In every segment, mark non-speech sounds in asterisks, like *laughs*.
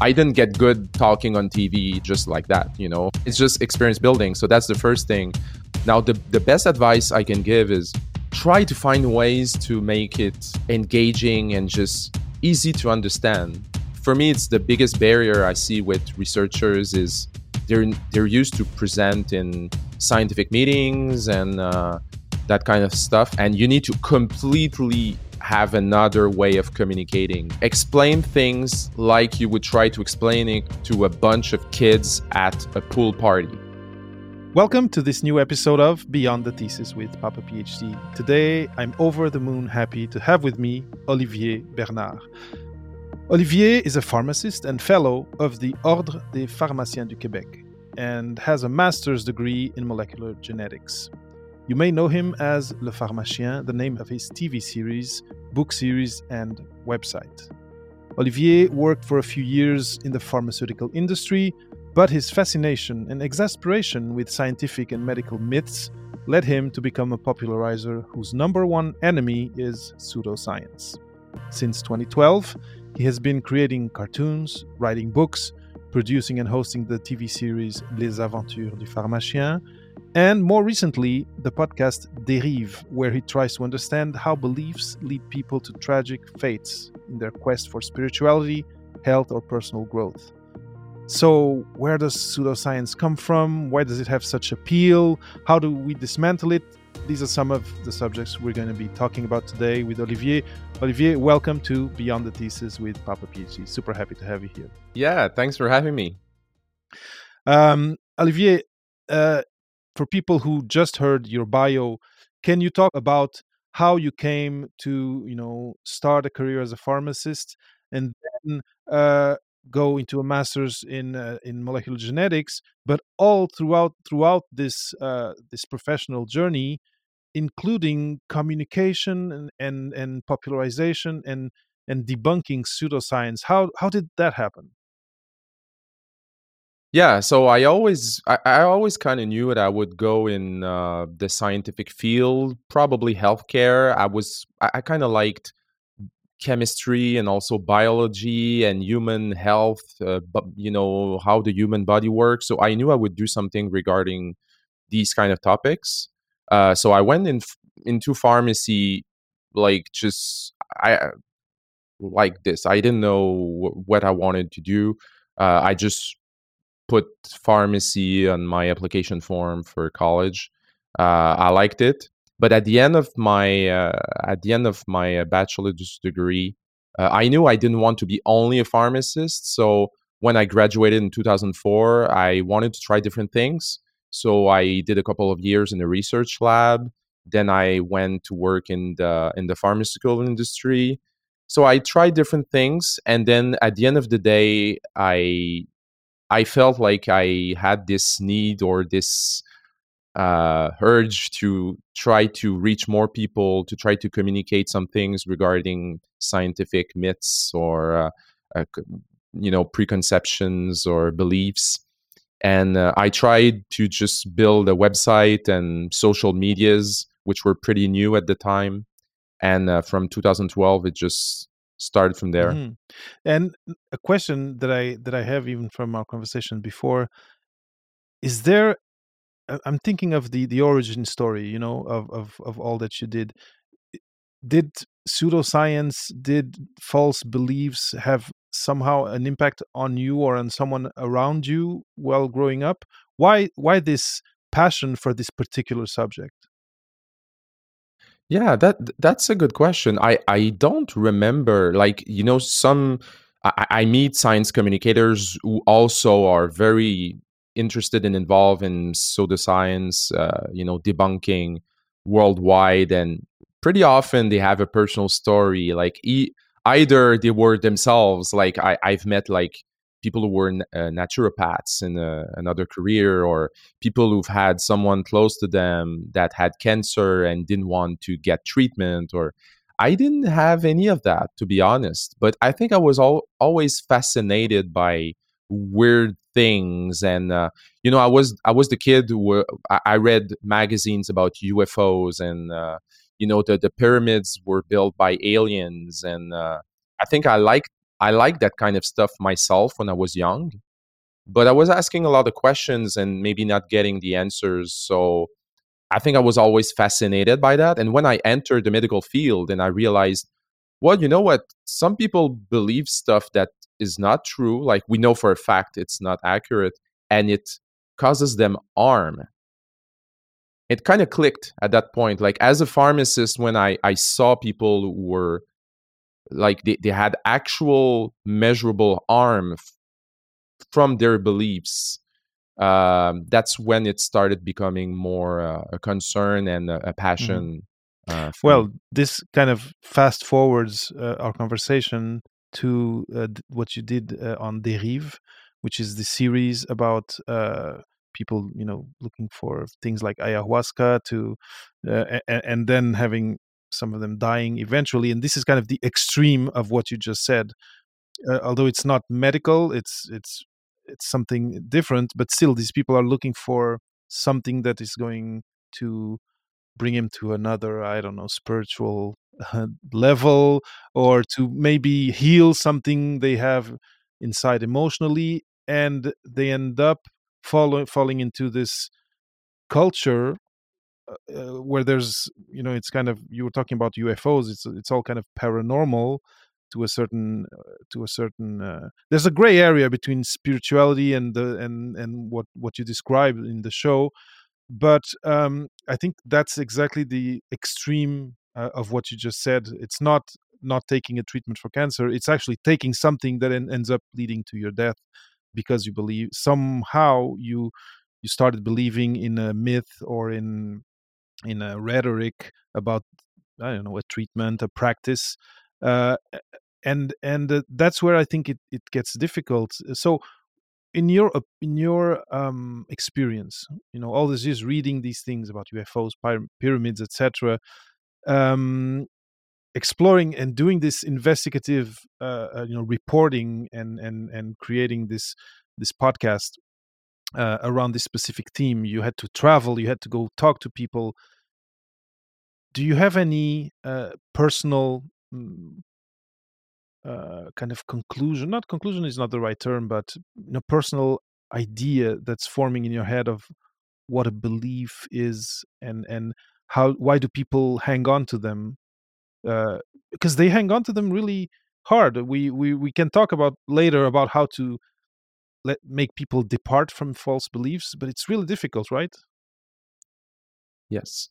I didn't get good talking on TV just like that, you know. It's just experience building. So that's the first thing. Now the the best advice I can give is try to find ways to make it engaging and just easy to understand. For me it's the biggest barrier I see with researchers is they're they're used to present in scientific meetings and uh, that kind of stuff and you need to completely have another way of communicating. Explain things like you would try to explain it to a bunch of kids at a pool party. Welcome to this new episode of Beyond the Thesis with Papa PhD. Today, I'm over the moon happy to have with me Olivier Bernard. Olivier is a pharmacist and fellow of the Ordre des Pharmaciens du Québec and has a master's degree in molecular genetics. You may know him as Le Pharmachien, the name of his TV series, book series, and website. Olivier worked for a few years in the pharmaceutical industry, but his fascination and exasperation with scientific and medical myths led him to become a popularizer whose number one enemy is pseudoscience. Since 2012, he has been creating cartoons, writing books, producing and hosting the TV series Les Aventures du Pharmachien, and more recently, the podcast Dérives, where he tries to understand how beliefs lead people to tragic fates in their quest for spirituality, health, or personal growth. So, where does pseudoscience come from? Why does it have such appeal? How do we dismantle it? These are some of the subjects we're going to be talking about today with Olivier. Olivier, welcome to Beyond the Thesis with Papa PhD. Super happy to have you here. Yeah, thanks for having me. Um, Olivier, uh, for people who just heard your bio, can you talk about how you came to, you know, start a career as a pharmacist and then uh, go into a master's in uh, in molecular genetics, but all throughout throughout this uh, this professional journey, including communication and, and and popularization and and debunking pseudoscience. How how did that happen? Yeah, so I always I, I always kind of knew that I would go in uh, the scientific field, probably healthcare. I was I, I kind of liked chemistry and also biology and human health, uh, but you know how the human body works. So I knew I would do something regarding these kind of topics. Uh, so I went in into pharmacy like just I like this. I didn't know what I wanted to do. Uh, I just put pharmacy on my application form for college. Uh, I liked it, but at the end of my uh, at the end of my uh, bachelor's degree, uh, I knew I didn't want to be only a pharmacist. So when I graduated in 2004, I wanted to try different things. So I did a couple of years in the research lab. Then I went to work in the in the pharmaceutical industry. So I tried different things, and then at the end of the day, I I felt like I had this need or this uh, urge to try to reach more people, to try to communicate some things regarding scientific myths or uh, uh, you know preconceptions or beliefs. And uh, I tried to just build a website and social medias, which were pretty new at the time. And uh, from 2012, it just started from there. Mm-hmm. And a question that I that I have even from our conversation before is there I'm thinking of the the origin story, you know, of of of all that you did. Did pseudoscience, did false beliefs have somehow an impact on you or on someone around you while growing up? Why why this passion for this particular subject? Yeah, that that's a good question. I I don't remember like you know some I, I meet science communicators who also are very interested and involved in pseudoscience, uh, you know, debunking worldwide, and pretty often they have a personal story. Like e- either they were themselves, like I I've met like people who were uh, naturopaths in a, another career or people who've had someone close to them that had cancer and didn't want to get treatment or i didn't have any of that to be honest. But i think i was always fascinated by weird things and uh, you know i was i was the kid who I, I read magazines about ufos and uh, you know the, the pyramids were built by aliens and uh, i think i liked I like that kind of stuff myself when I was young, but I was asking a lot of questions and maybe not getting the answers. So I think I was always fascinated by that. And when I entered the medical field and I realized, well, you know what? Some people believe stuff that is not true. Like we know for a fact it's not accurate and it causes them harm. It kind of clicked at that point. Like as a pharmacist, when I, I saw people who were like they, they had actual measurable harm f- from their beliefs um, that's when it started becoming more uh, a concern and a, a mm-hmm. passion. Mm-hmm. Uh, well, this kind of fast forwards uh, our conversation to uh, what you did uh, on Dérives, which is the series about uh, people, you know, looking for things like ayahuasca to, and, and then having some of them dying eventually. And this is kind of the extreme of what you just said. although it's not medical, it's it's it's something different but still these people are looking for something that is going to bring him to another i don't know spiritual uh, level or to maybe heal something they have inside emotionally and they end up falling into this culture uh, uh where there's you know it's kind of you were talking about UFOs it's it's all kind of paranormal to a certain uh, to a certain uh, there's a gray area between spirituality and the and and what what you describe in the show but um, i think that's exactly the extreme uh, of what you just said. It's not not taking a treatment for cancer it's actually taking something that en- ends up leading to your death because you believe somehow you you started believing in a myth or in in a rhetoric about I don't know a treatment, a practice, uh, and and uh, that's where I think it, it gets difficult. So, in your in your um, experience, you know, all this is reading these things about UFOs, pyramids, etc., um, exploring and doing this investigative, uh, uh, you know, reporting and and and creating this this podcast uh, around this specific theme. You had to travel, you had to go talk to people. Do you have any uh, personal mm, uh, kind of conclusion not conclusion is not the right term but you know personal idea that's forming in your head of what a belief is and and how why do people hang on to them uh, because they hang on to them really hard we we we can talk about later about how to let make people depart from false beliefs but it's really difficult right yes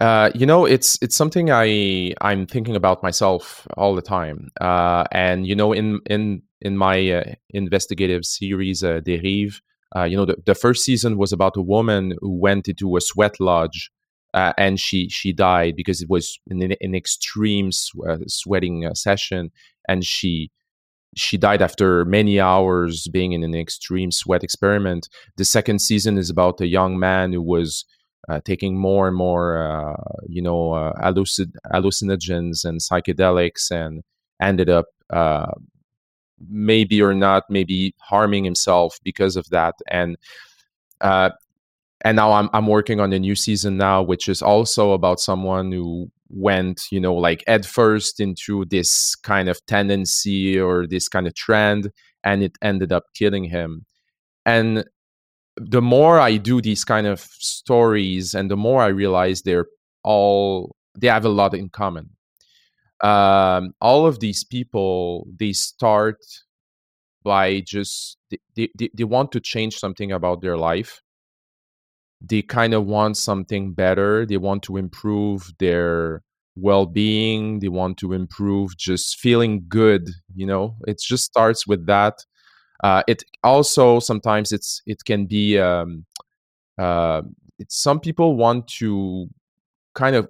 uh, you know, it's it's something I I'm thinking about myself all the time. Uh, and you know, in in in my uh, investigative series, uh, Dérives, uh, you know, the, the first season was about a woman who went into a sweat lodge uh, and she she died because it was an, an extreme uh, sweating uh, session, and she she died after many hours being in an extreme sweat experiment. The second season is about a young man who was uh, taking more and more, uh, you know, uh, hallucin- hallucinogens and psychedelics, and ended up uh, maybe or not maybe harming himself because of that. And uh, and now I'm I'm working on a new season now, which is also about someone who went, you know, like head first into this kind of tendency or this kind of trend, and it ended up killing him. And the more I do these kind of stories and the more I realize they're all they have a lot in common. Um, all of these people they start by just they, they, they want to change something about their life they kind of want something better they want to improve their well-being they want to improve just feeling good you know it just starts with that uh, it also sometimes it's it can be um, uh, it's, some people want to kind of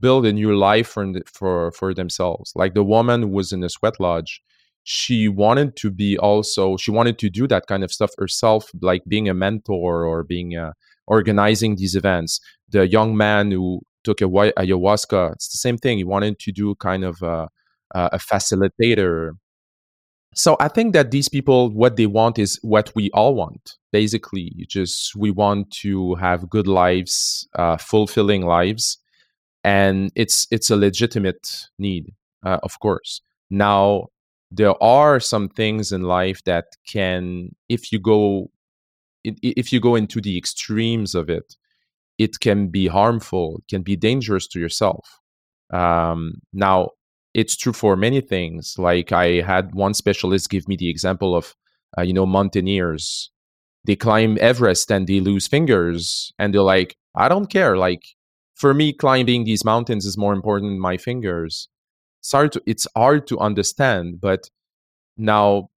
build a new life for for for themselves. Like the woman was in a sweat lodge. She wanted to be also she wanted to do that kind of stuff herself, like being a mentor or being a, organizing these events. The young man who took a ayahuasca, it's the same thing. He wanted to do kind of a, a facilitator so i think that these people what they want is what we all want basically just we want to have good lives uh, fulfilling lives and it's it's a legitimate need uh, of course now there are some things in life that can if you go if you go into the extremes of it it can be harmful can be dangerous to yourself. Um, now it's true for many things. Like i had one specialist give me the example of uh, you know mountaineers. They climb everest and they lose fingers and they're like i don't care. Like for me climbing these mountains is more important than my fingers. To it's hard to understand but now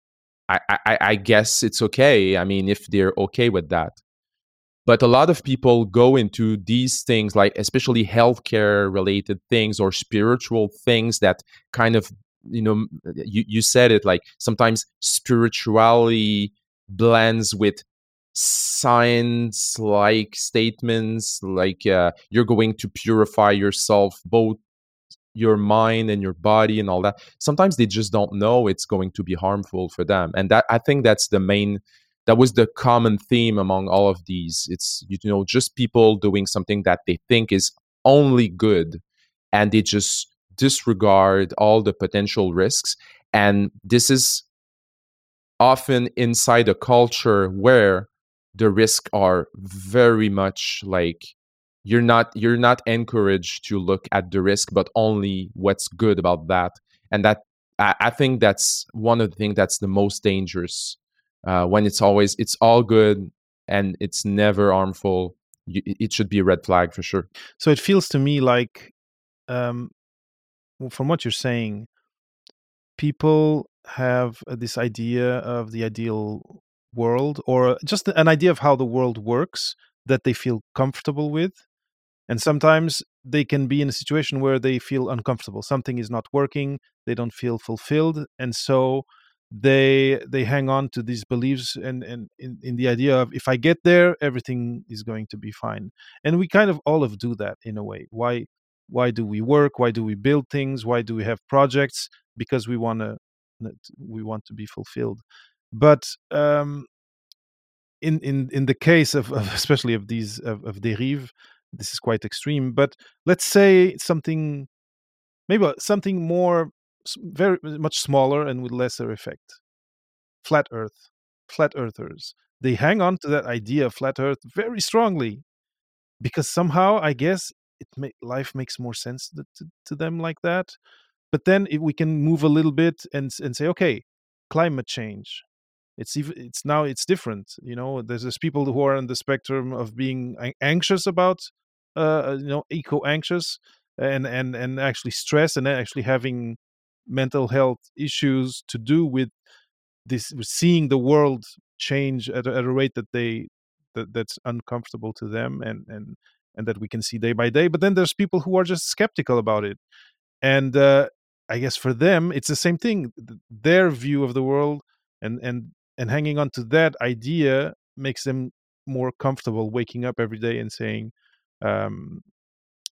I, I guess it's okay i mean if they're okay with that. But a lot of people go into these things like especially healthcare related things or spiritual things that kind of you know you, you said it like sometimes spirituality blends with science like statements like uh, you're going to purify yourself both your mind and your body and all that sometimes they just don't know it's going to be harmful for them. And that i think that's the main that was the common theme among all of these. It's you know just people doing something that they think is only good and they just disregard all the potential risks. And this is often inside a culture where the risks are very much like you're not you're not encouraged to look at the risk but only what's good about that. And that i, I think that's one of the things that's the most dangerous uh, when it's always it's all good and it's never harmful you, it should be a red flag for sure. So it feels to me like um, from what you're saying people have uh, this idea of the ideal world or just an idea of how the world works that they feel comfortable with and sometimes they can be in a situation where they feel uncomfortable. Something is not working they don't feel fulfilled and so they they hang on to these beliefs and and in, in the idea of if i get there everything is going to be fine. And we kind of all of do that in a way. Why why do we work? Why do we build things? Why do we have projects? Because we want to we want to be fulfilled. But um in in in the case of, of *laughs* especially of these of, of Dérives this is quite extreme but let's say something maybe something more very much smaller and with lesser effect. Flat earth flat earthers. They hang on to that idea of flat earth very strongly because somehow i guess it may, life makes more sense to, to, to them like that. But then if we can move a little bit and and say okay climate change. It's even it's now it's different you know? There's, there's people who are on the spectrum of being anxious about uh, you know eco anxious and and and actually stress and actually having mental health issues to do with this with seeing the world change at a, at a rate that they that, that's uncomfortable to them and and and that we can see day by day. But then there's people who are just skeptical about it. And uh, i guess for them it's the same thing. Their view of the world and and and hanging on to that idea makes them more comfortable waking up every day and saying um,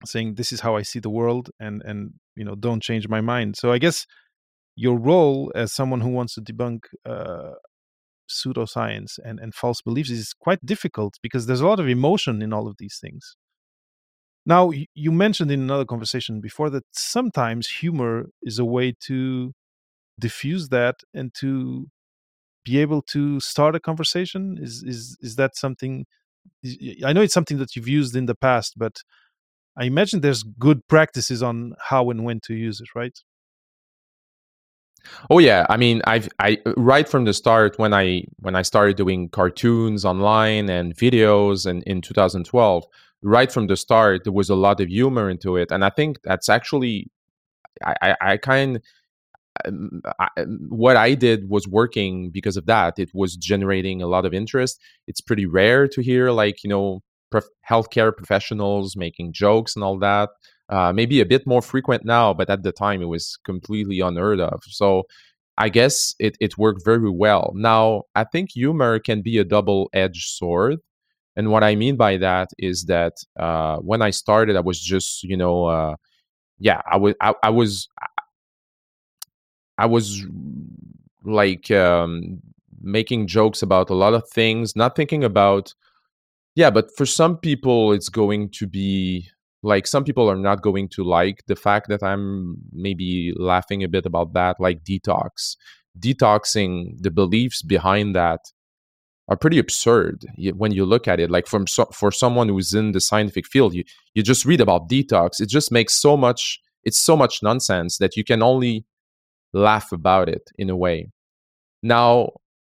saying this is how I see the world and and you know don't change my mind. So I guess your role as someone who wants to debunk uh, pseudoscience and and false beliefs is quite difficult because there's a lot of emotion in all of these things. Now you mentioned in another conversation before that sometimes humor is a way to diffuse that and to be able to start a conversation is is is that something I know it's something that you've used in the past, but I imagine there's good practices on how and when to use it, right? Oh yeah, I mean, I've I uh, right from the start when I when I started doing cartoons online and videos and in 2012, right from the start there was a lot of humor into it, and I think that's actually I I, I kind I, um, what I did was working because of that. It was generating a lot of interest. It's pretty rare to hear like you know prof- healthcare professionals making jokes and all that. Uh, maybe a bit more frequent now, but at the time it was completely unheard of. So I guess it, it worked very well. Now, I think humor can be a double edged sword. And what I mean by that is that uh, when I started, I was just, you know, uh, yeah, I was, I, I was, I was like um, making jokes about a lot of things, not thinking about yeah, but for some people, it's going to be like some people are not going to like the fact that i'm maybe laughing a bit about that like detox. Detoxing the beliefs behind that are pretty absurd when you look at it. Like from so, for someone who's in the scientific field you you just read about detox. It just makes so much it's so much nonsense that you can only laugh about it in a way. Now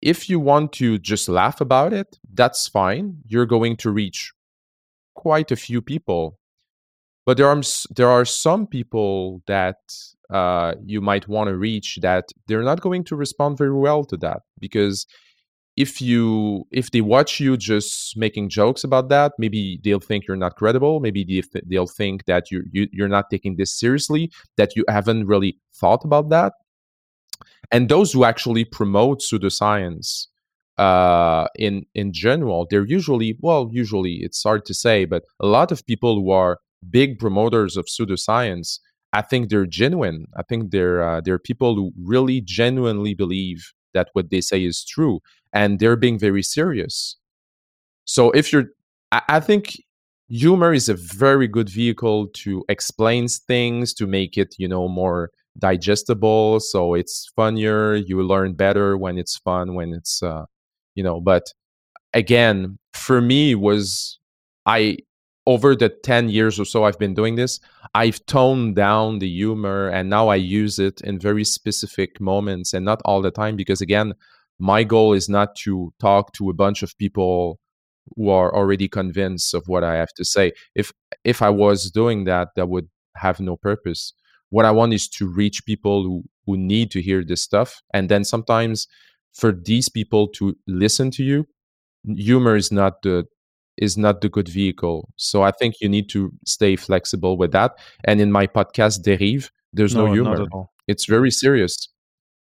if you want to just laugh about it that's fine. You're going to reach quite a few people. But there are there are some people that uh, you might want to reach that they're not going to respond very well to that. Because if you if they watch you just making jokes about that maybe they'll think you're not credible. Maybe they, they'll think that you, you you're not taking this seriously that you haven't really thought about that and those who actually promote pseudoscience uh, in in general they're usually well usually it's hard to say but a lot of people who are big promoters of pseudoscience i think they're genuine i think they're uh, they're people who really genuinely believe that what they say is true and they're being very serious. So if you're, I, think humor is a very good vehicle to explain things, to make it, you know, more digestible. So it's funnier. You learn better when it's fun, when it's, uh, you know, but again, for me was I over the 10 years or so I've been doing this, I've toned down the humor and now I use it in very specific moments and not all the time because again, my goal is not to talk to a bunch of people who are already convinced of what I have to say. If if I was doing that, that would have no purpose. What I want is to reach people who who need to hear this stuff, and then sometimes for these people to listen to you, humor is not the is not the good vehicle. So I think you need to stay flexible with that. And in my podcast Dérives, there's no, no humor. It's very serious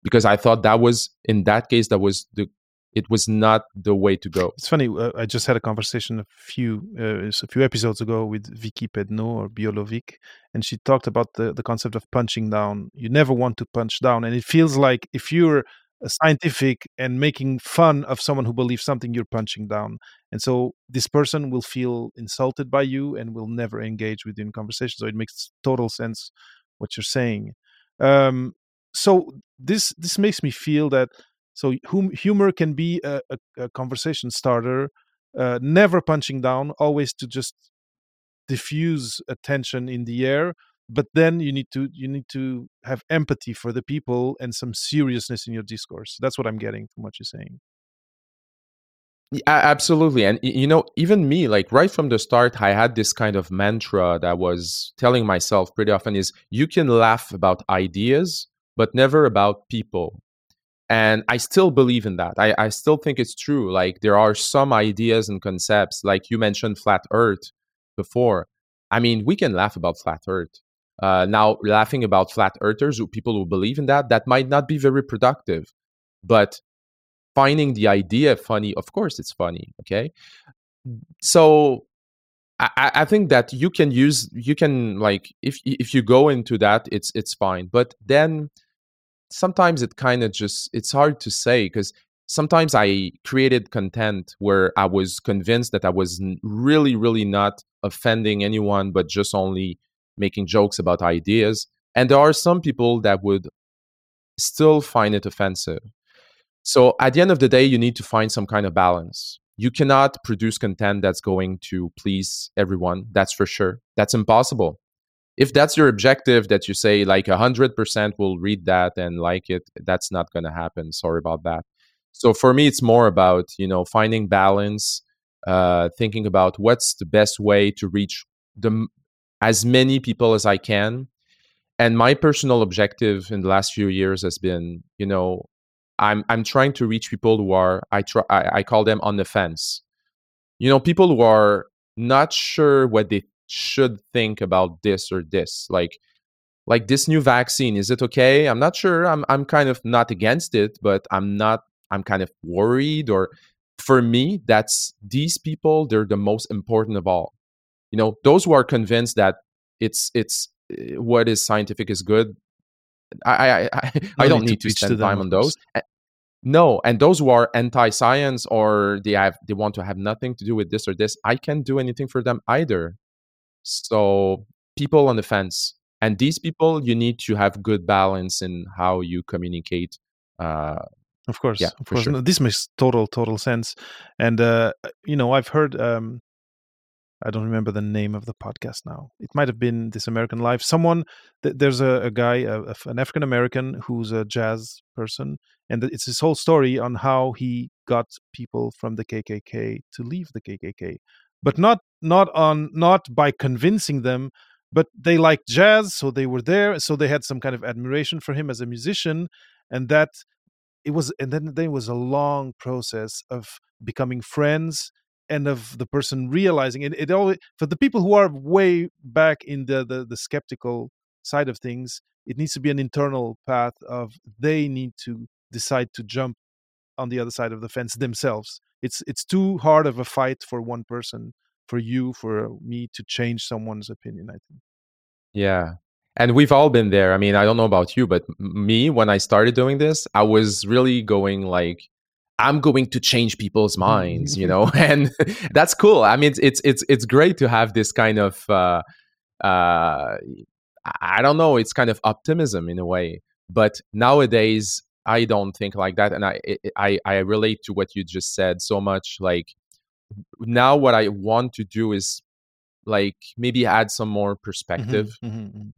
because I thought that was in that case that was the it was not the way to go. It's funny. Uh, I just had a conversation a few uh, a few episodes ago with Vicky Pedno or Biolovic, and she talked about the the concept of punching down. You never want to punch down, and it feels like if you're a scientific and making fun of someone who believes something, you're punching down, and so this person will feel insulted by you and will never engage with you in conversation. So it makes total sense what you're saying. Um, so this this makes me feel that so hum, humor can be a, a, a conversation starter, uh, never punching down, always to just diffuse attention in the air. But then you need to you need to have empathy for the people and some seriousness in your discourse. That's what I'm getting from what you're saying. Yeah, absolutely. And you know, even me, like right from the start, I had this kind of mantra that was telling myself pretty often is you can laugh about ideas, but never about people. And I still believe in that. I, I still think it's true. Like there are some ideas and concepts, like you mentioned flat earth before. I mean, we can laugh about flat earth. Uh, now, laughing about flat earthers or people who believe in that, that might not be very productive. But finding the idea funny, of course, it's funny. Okay. So I, I think that you can use you can like if if you go into that it's it's fine but then sometimes it kind of just it's hard to say because sometimes I created content where I was convinced that I was really, really not offending anyone, but just only making jokes about ideas. And there are some people that would still find it offensive. So at the end of the day, you need to find some kind of balance. You cannot produce content that's going to please everyone. That's for sure. That's impossible if that's your objective that you say like 100% will read that and like it that's not going to happen. Sorry about that. So for me it's more about you know finding balance uh, thinking about what's the best way to reach the as many people as i can. And my personal objective in the last few years has been you know i'm i'm trying to reach people who are i try I, I call them on the fence. You know people who are not sure what they should think about this or this like like this new vaccine is it okay? I'm not sure. I'm i'm kind of not against it but i'm not i'm kind of worried or for me that's these people they're the most important of all. You know those who are convinced that it's it's eh, what is scientific is good i i i, I *laughs* don't need to, to spend time on those. no and those who are anti-science or they have they want to have nothing to do with this or this i can't do anything for them either So people on the fence, and these people you need to have good balance in how you communicate. Uh, of course, yeah, of course. sure. No, this makes total total sense. And uh, you know, I've heard. Um, I don't remember the name of the podcast now. It might have been This American Life. Someone, th- there's a, a guy, a, an African American who's a jazz person, and it's his whole story on how he got people from the KKK to leave the KKK, but not not on not by convincing them, but they liked jazz, so they were there, so they had some kind of admiration for him as a musician, and that it was, and then there was a long process of becoming friends and of the person realizing it, it always for the people who are way back in the, the the skeptical side of things it needs to be an internal path of they need to decide to jump on the other side of the fence themselves. It's it's too hard of a fight for one person for you for me to change someone's opinion i think Yeah. And we've all been there. I mean, I don't know about you, but me, when I started doing this, I was really going like, I'm going to change people's minds, you *laughs* know, *laughs* and that's cool. I mean, it's it's it's, it's great to have this kind of, uh, uh, I don't know, it's kind of optimism in a way. But nowadays, I don't think like that, and I I I relate to what you just said so much. Like now, what I want to do is like maybe add some more perspective. Mhm, mhm, mhm.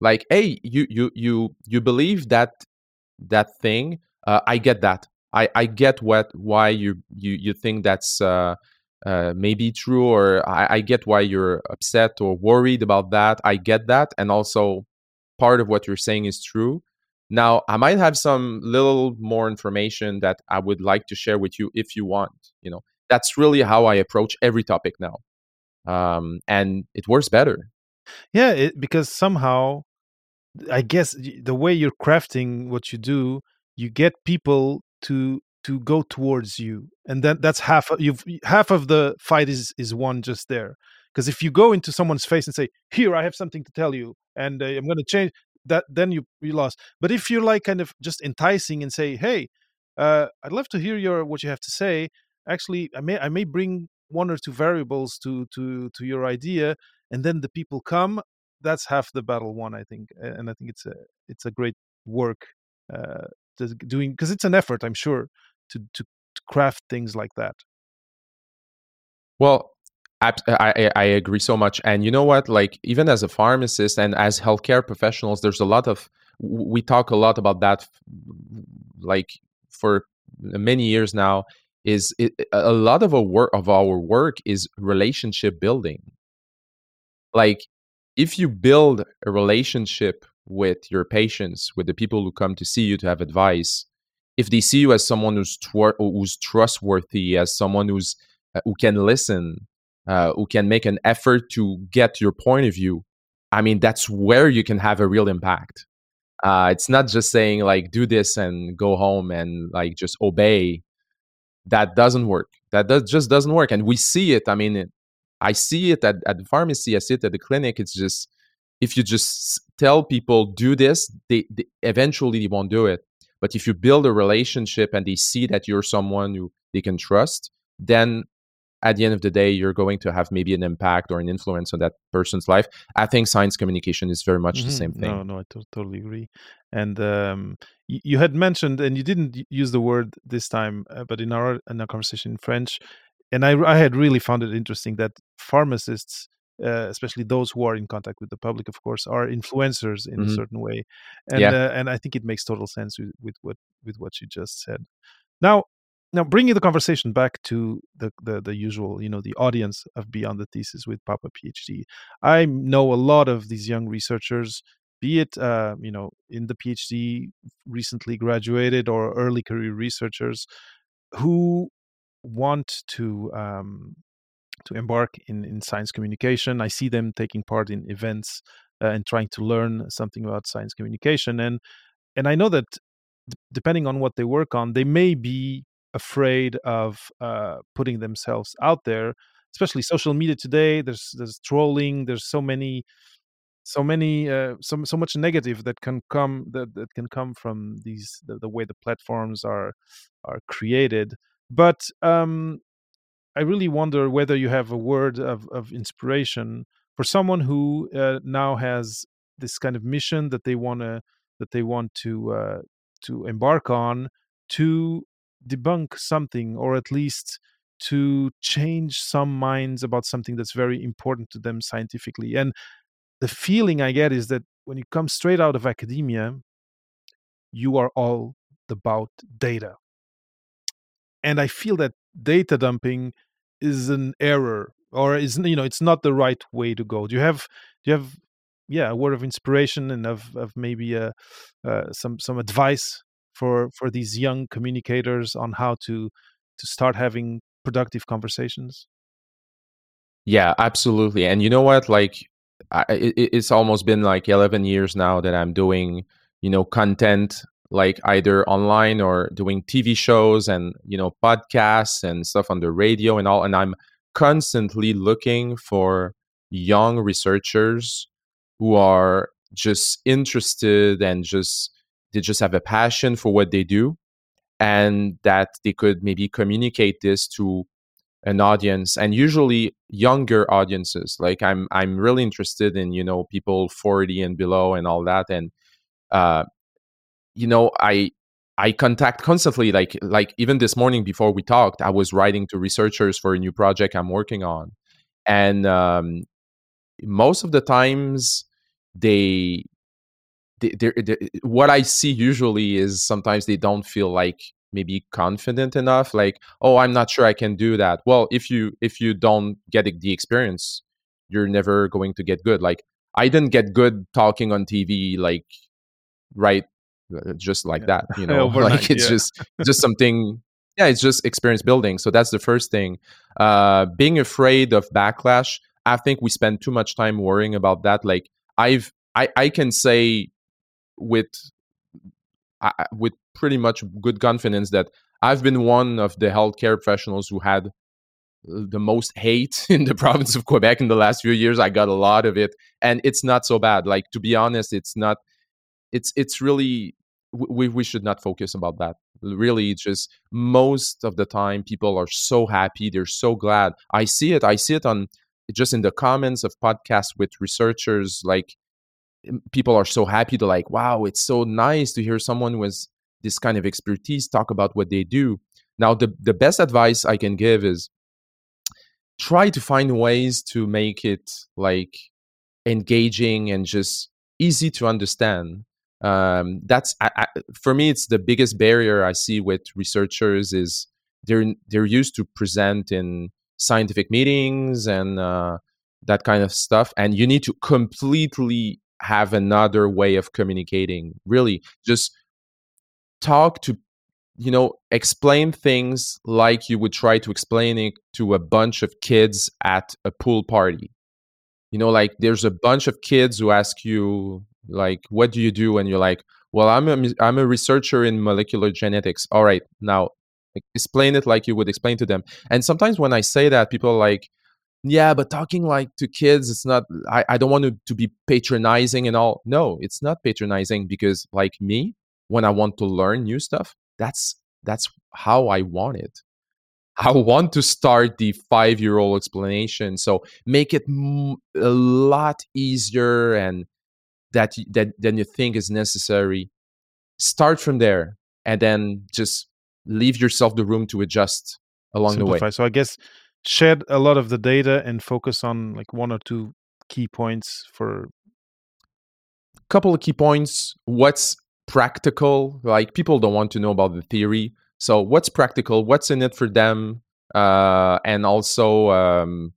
like hey you you you you believe that that thing uh, i get that. I i get what why you you you think that's uh uh, maybe true or I, I get why you're upset or worried about that. I get that and also part of what you're saying is true. Now i might have some little more information that i would like to share with you if you want you know that's really how i approach every topic now um, and it works better yeah it, because somehow I guess the way you're crafting what you do, you get people to to go towards you, and then that's half. You've half of the fight is is won just there. Because if you go into someone's face and say, "Here, I have something to tell you," and uh, I'm going to change that, then you you lost. But if you're like kind of just enticing and say, "Hey, uh, I'd love to hear your what you have to say," actually, I may I may bring one or two variables to to to your idea, and then the people come that's half the battle won i think and i think it's a it's a great work uh doing because it's an effort i'm sure to, to to craft things like that Well, I, I I agree so much. And you know what? Like even as a pharmacist and as healthcare professionals, there's a lot of we talk a lot about that, like for many years now. Is it, a lot of our work of our work is relationship building. Like if you build a relationship with your patients, with the people who come to see you to have advice, if they see you as someone who's who's trustworthy, as someone who's uh, who can listen, uh, who can make an effort to get your point of view, I mean, that's where you can have a real impact. Uh, it's not just saying like do this and go home and like just obey. That doesn't work. That does, just doesn't work, and we see it. I mean, it, I see it at, at the pharmacy. I see it at the clinic. It's just if you just tell people do this, they, they eventually they won't do it. But if you build a relationship and they see that you're someone who they can trust, then at the end of the day, you're going to have maybe an impact or an influence on that person's life. I think science communication is very much the Mhm. same thing. no no i totally agree and um you, you had mentioned and you didn't use the word this time uh, but in our in our conversation in french and i i had really found it interesting that pharmacists uh, especially those who are in contact with the public of course are influencers in a Mhm. certain way and Yeah. uh, and i think it makes total sense with, with what with what you just said now now bringing the conversation back to the, the the usual you know the audience of beyond the thesis with papa phd i know a lot of these young researchers be it uh, you know in the phd recently graduated or early career researchers who want to um, to embark in, in science communication. I see them taking part in events uh, and trying to learn something about science communication. And and I know that depending on what they work on, they may be afraid of uh, putting themselves out there. Especially social media today. There's there's trolling. There's so many so many uh, so so much negative that can come that, that can come from these the, the way the platforms are are created. But um, I really wonder whether you have a word of, of inspiration for someone who uh, now has this kind of mission that they want to that they want to uh, to embark on to debunk something or at least to change some minds about something that's very important to them scientifically. And the feeling i get is that when you come straight out of academia you are all about data. And i feel that data dumping is an error or is you know it's not the right way to go. Do you have do you have yeah a word of inspiration and of, of maybe uh, uh, some some advice for for these young communicators on how to to start having productive conversations? Yeah absolutely and you know what like I, it, it's almost been like 11 years now that i'm doing you know content like either online or doing tv shows and you know podcasts and stuff on the radio and all and i'm constantly looking for young researchers who are just interested and just they just have a passion for what they do and that they could maybe communicate this to an audience and usually younger audiences. Like i'm i'm really interested in you know people 40 and below and all that and uh you know i i contact constantly like like even this morning before we talked i was writing to researchers for a new project i'm working on and um most of the times they, they, they, they what i see usually is sometimes they don't feel like maybe confident enough like oh i'm not sure i can do that. Well if you if you don't get the experience you're never going to get good. Like i didn't get good talking on tv like right uh, just like yeah. that you *laughs* know? *laughs* Like it's yeah. just just something yeah it's just experience building. So that's the first thing. Uh being afraid of backlash i think we spend too much time worrying about that. Like i've i i can say with uh, with pretty much good confidence that i've been one of the healthcare professionals who had the most hate *laughs* in the province of quebec in the last few years. I got a lot of it and it's not so bad. Like to be honest it's not it's it's really we we should not focus about that. Really it's just most of the time people are so happy they're so glad. I see it i see it on just in the comments of podcasts with researchers like people are so happy to like wow it's so nice to hear someone with this kind of expertise talk about what they do. Now the the best advice i can give is try to find ways to make it like engaging and just easy to understand. Um, that's I, I, for me it's the biggest barrier i see with researchers is they're they're used to present in scientific meetings and uh, that kind of stuff and you need to completely have another way of communicating really just talk to you know explain things like you would try to explain it to a bunch of kids at a pool party. You know like there's a bunch of kids who ask you like what do you do? and you're like well i'm a i'm a researcher in molecular genetics. All right now explain it like you would explain to them. And sometimes when i say that people like yeah but talking like to kids it's not i, I don't want to, to be patronizing and all no it's not patronizing because like me when i want to learn new stuff that's that's how i want it *laughs* I want to start the five year old explanation. So make it m- a lot easier and that that then you think is necessary start from there and then just leave yourself the room to adjust along Simplify. the way so i guess shed a lot of the data and focus on like one or two key points for a couple of key points. What's practical? Like people don't want to know about the theory. So what's practical? What's in it for them? Uh, and also um,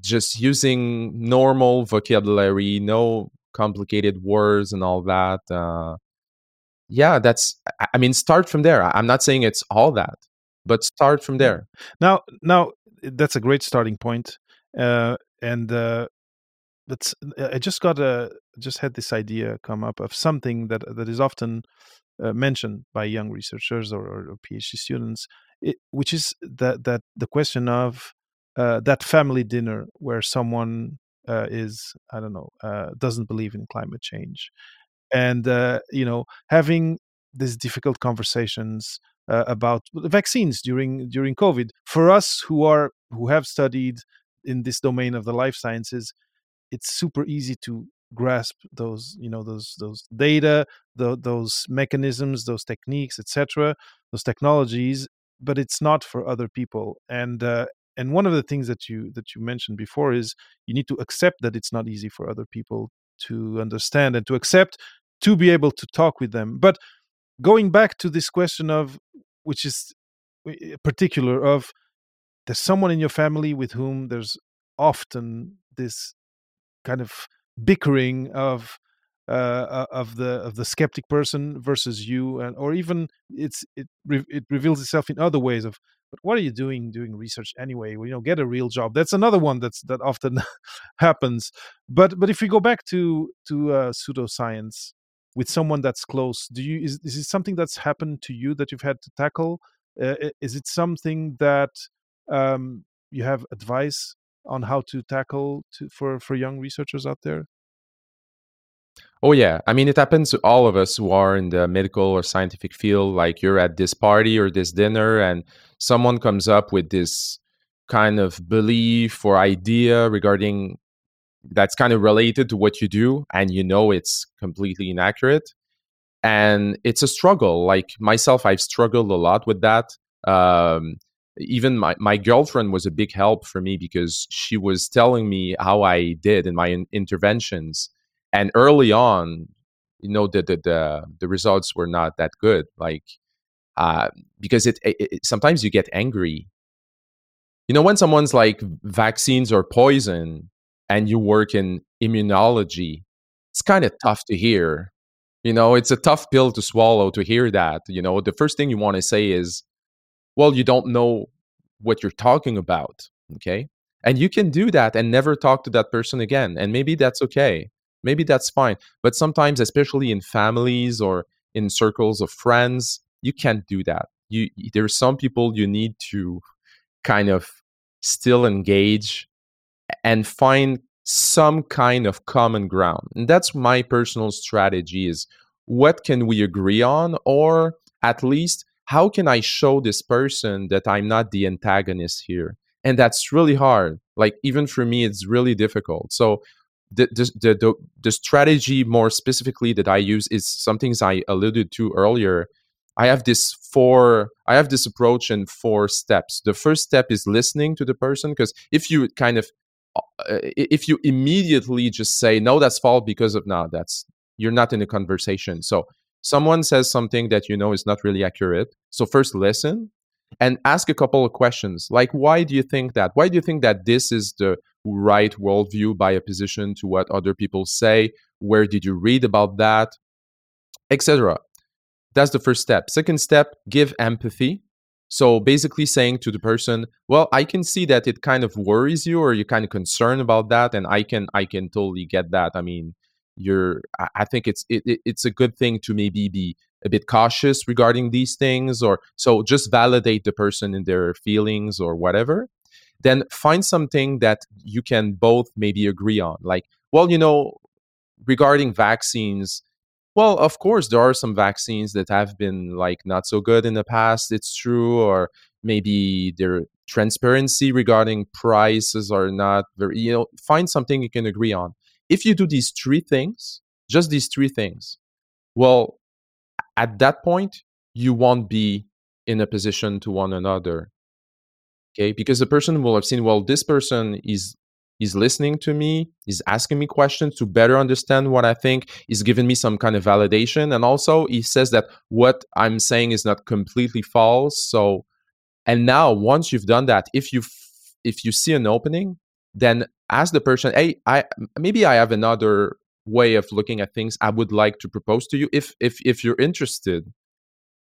just using normal vocabulary no complicated words and all that uh, yeah that's i mean start from there. I'm not saying it's all that but start from there. Now now that's a great starting point uh, and uh, that's i just got a just had this idea come up of something that that is often uh, mentioned by young researchers or, or phd students it, which is that that the question of uh, that family dinner where someone uh, is I don't know uh, doesn't believe in climate change, and uh, you know having these difficult conversations uh, about vaccines during during COVID. For us who are who have studied in this domain of the life sciences, it's super easy to grasp those you know those those data the, those mechanisms those techniques etc those technologies but it's not for other people. And uh, and one of the things that you that you mentioned before is you need to accept that it's not easy for other people to understand and to accept to be able to talk with them. But going back to this question of which is particular of there's someone in your family with whom there's often this kind of bickering of uh, of the of the skeptic person versus you, and or even it's it re- it reveals itself in other ways of. But what are you doing doing research anyway? Well, you know, get a real job. That's another one that's that often *laughs* happens. But but if we go back to to uh, pseudoscience with someone that's close, do you is is it something that's happened to you that you've had to tackle? Uh, is it something that um, you have advice on how to tackle to, for for young researchers out there? Oh yeah, I mean it happens to all of us who are in the medical or scientific field. Like you're at this party or this dinner, and someone comes up with this kind of belief or idea regarding that's kind of related to what you do, and you know it's completely inaccurate. And it's a struggle. Like myself, I've struggled a lot with that. Um, even my, my girlfriend was a big help for me because she was telling me how I did in my in- interventions. And early on, you know, the, the, the, the results were not that good. Like, uh, because it, it, it, sometimes you get angry. You know, when someone's like vaccines or poison and you work in immunology, it's kind of tough to hear. You know, it's a tough pill to swallow to hear that. You know, the first thing you want to say is, well, you don't know what you're talking about. Okay. And you can do that and never talk to that person again. And maybe that's okay. Maybe that's fine. But sometimes, especially in families or in circles of friends, you can't do that. You there's some people you need to kind of still engage and find some kind of common ground. And that's my personal strategy is what can we agree on or at least how can I show this person that I'm not the antagonist here? And that's really hard. Like even for me, it's really difficult. So the the the, the strategy more specifically that I use is some things I alluded to earlier. I have this four I have this approach in four steps. The first step is listening to the person because if you kind of Uh, if you immediately just say no that's false because of no that's you're not in a conversation. So someone says something that you know is not really accurate. So first listen and ask a couple of questions like why do you think that? Why do you think that this is the right worldview by opposition to what other people say? Where did you read about that? Etc. That's the first step. Second step, give empathy. So basically saying to the person, well, I can see that it kind of worries you or you're kind of concerned about that and I can I can totally get that. I mean, you're i think it's it, it's a good thing to maybe be a bit cautious regarding these things or so just validate the person in their feelings or whatever then find something that you can both maybe agree on like well you know regarding vaccines well of course there are some vaccines that have been like not so good in the past it's true or maybe their transparency regarding prices are not very you know find something you can agree on if you do these three things, just these three things, well, at that point, you won't be in a position to one another. Okay, because the person will have seen, well, this person is is listening to me, is asking me questions to better understand what I think, is giving me some kind of validation. And also he says that what I'm saying is not completely false. So and now once you've done that, if you if you see an opening, then ask the person hey i maybe i have another way of looking at things i would like to propose to you if if if you're interested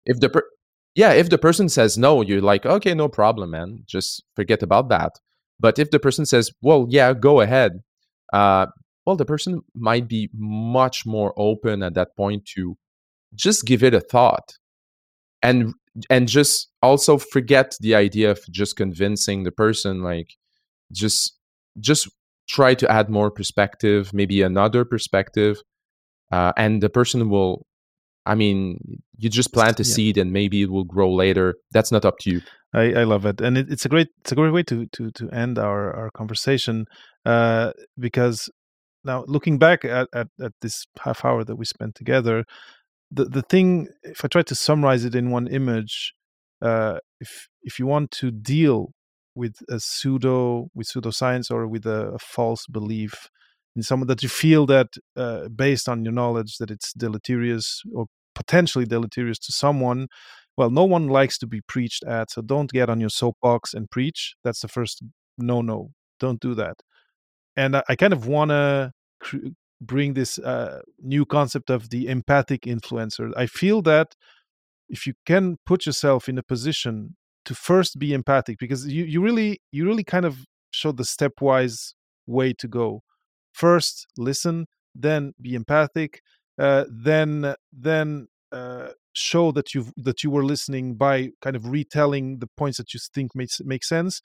if the per- yeah if the person says no you're like okay no problem man just forget about that but if the person says well yeah go ahead uh well the person might be much more open at that point to just give it a thought and and just also forget the idea of just convincing the person like just just try to add more perspective, maybe another perspective, uh, and the person will. I mean, you just plant a yeah. seed, and maybe it will grow later. That's not up to you. I, I love it, and it, it's a great it's a great way to to to end our our conversation uh, because now looking back at, at, at this half hour that we spent together, the the thing, if I try to summarize it in one image, uh, if if you want to deal with a pseudo with pseudoscience or with a, a false belief in someone that you feel that uh, based on your knowledge that it's deleterious or potentially deleterious to someone. Well no one likes to be preached at so don't get on your soapbox and preach. That's the first no no don't do that. And i, I kind of want to cr- bring this uh, new concept of the empathic influencer. I feel that if you can put yourself in a position to first be empathic because you, you really you really kind of show the stepwise way to go first listen then be empathic uh, then then uh, show that you that you were listening by kind of retelling the points that you think makes make sense.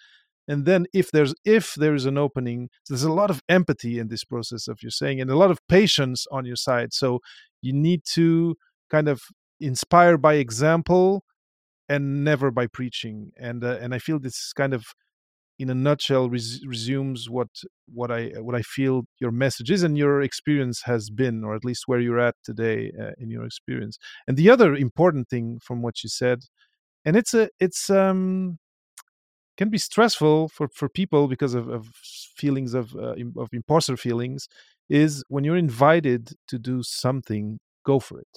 And then if there's if there is an opening there's a lot of empathy in this process of your saying and a lot of patience on your side. So you need to kind of inspire by example and never by preaching. And uh, and i feel this kind of in a nutshell res- resumes what what i what i feel your message is and your experience has been or at least where you're at today uh, in your experience and the other important thing from what you said and it's a it's um can be stressful for for people because of, of feelings of uh, of imposter feelings is when you're invited to do something go for it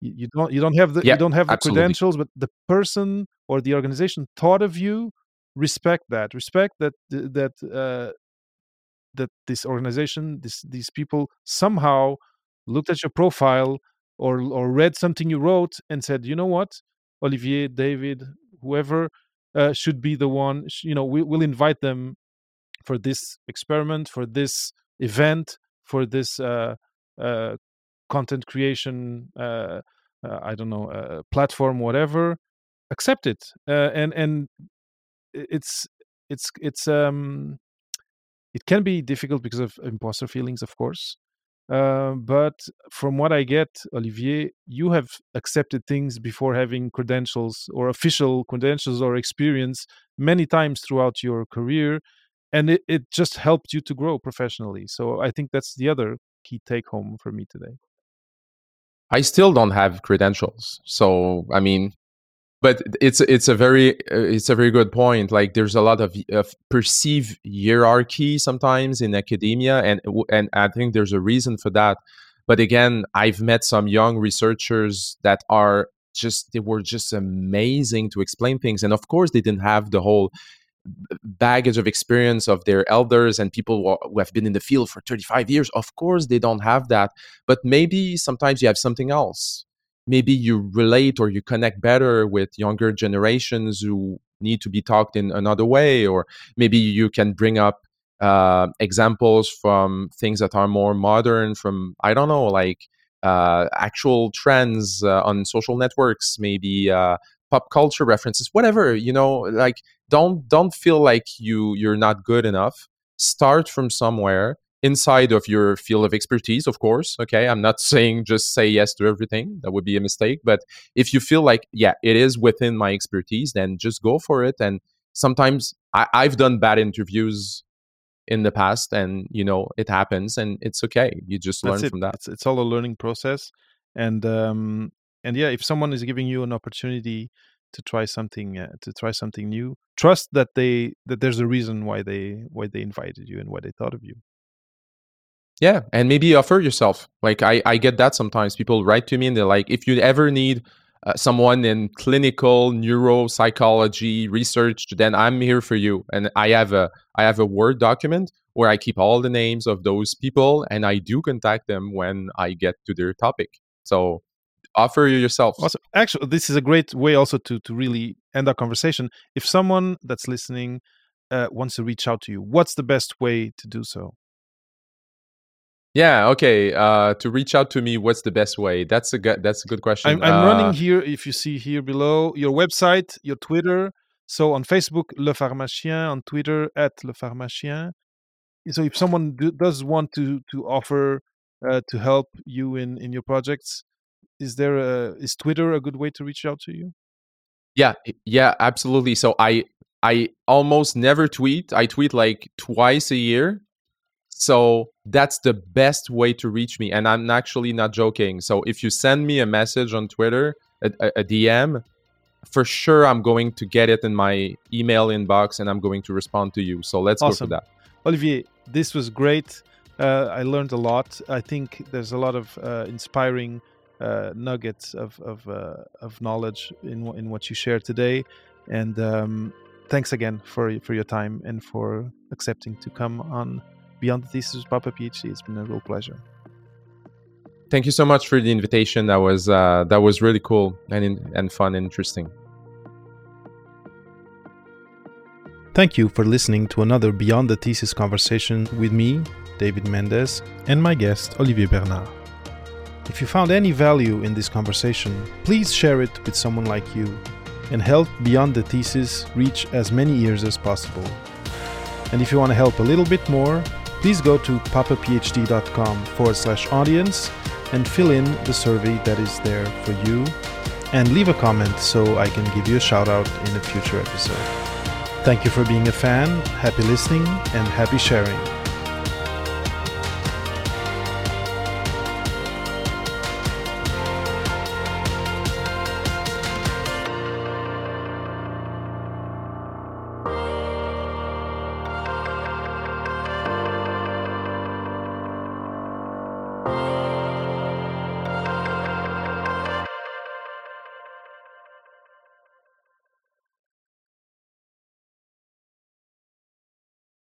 you, you don't you don't have the Yeah, you don't have the absolutely. credentials but the person or the organization thought of you respect that respect that that uh, that this organization this these people somehow looked at your profile or or read something you wrote and said you know what? Olivier david whoever uh, should be the one you know we, we'll invite them for this experiment for this event for this uh, uh, content creation uh, uh, i don't know uh, platform whatever. Accept it. Uh, and and it's it's it's um it can be difficult because of imposter feelings of course uh, but from what i get olivier you have accepted things before having credentials or official credentials or experience many times throughout your career and it, it just helped you to grow professionally so i think that's the other key take home for me today I still don't have credentials. So I mean, but it's it's a very uh, it's a very good point. Like there's a lot of, of perceived hierarchy sometimes in academia, and and I think there's a reason for that. But again, I've met some young researchers that are just they were just amazing to explain things, and of course they didn't have the whole baggage of experience of their elders and people who who have been in the field for 35 years of course they don't have that but maybe sometimes you have something else maybe you relate or you connect better with younger generations who need to be talked in another way or maybe you can bring up uh, examples from things that are more modern from i don't know like uh, actual trends uh, on social networks maybe uh, pop culture references whatever you know like don't don't feel like you you're not good enough. Start from somewhere inside of your field of expertise of course okay? I'm not *laughs* saying just say yes to everything. That would be a mistake. But if you feel like yeah it is within my expertise then just go for it. And sometimes I, i've done bad interviews in the past and you know it happens and it's okay. You just that's learn it. from that. It's, it's all a learning process. And um and yeah if someone is giving you an opportunity to try something uh, to try something new trust that they that there's a reason why they why they invited you and why they thought of you Yeah, and maybe offer yourself. Like I, I get that sometimes. People write to me and they're like, if you ever need uh, someone in clinical neuropsychology research, then I'm here for you. And I have a, I have a Word document where I keep all the names of those people, and I do contact them when I get to their topic. So offer yourself. Awesome. Actually, this is a great way also to to really end our conversation. If someone that's listening uh, wants to reach out to you, what's the best way to do so? Yeah. Okay. Uh, to reach out to me, what's the best way? That's a good. That's a good question. I'm, I'm Uh, running here. If you see here below your website, your Twitter. So on Facebook, Le Pharmachien. On Twitter, at Le Pharmachien. So if someone do, does want to to offer uh, to help you in in your projects, is there a is Twitter a good way to reach out to you? Yeah, yeah, absolutely. So I I almost never tweet. I tweet like twice a year. So that's the best way to reach me and i'm actually not joking. So if you send me a message on twitter a, a, dm for sure i'm going to get it in my email inbox and i'm going to respond to you. So let's awesome. go for that. Olivier this was great. Uh, i learned a lot. I think there's a lot of uh, inspiring uh, nuggets of of, uh, of knowledge in in what you shared today. And um, thanks again for for your time and for accepting to come on Beyond the Thesis with Papa PhD. It's been a real pleasure. Thank you so much for the invitation. That was uh, that was really cool and and fun and interesting. Thank you for listening to another Beyond the Thesis conversation with me, David Mendez, and my guest, Olivier Bernard. If you found any value in this conversation, please share it with someone like you and help Beyond the Thesis reach as many ears as possible. And if you want to help a little bit more, please go to papaphd.com forward slash audience and fill in the survey that is there for you and leave a comment so I can give you a shout out in a future episode. Thank you for being a fan, happy listening, and happy sharing.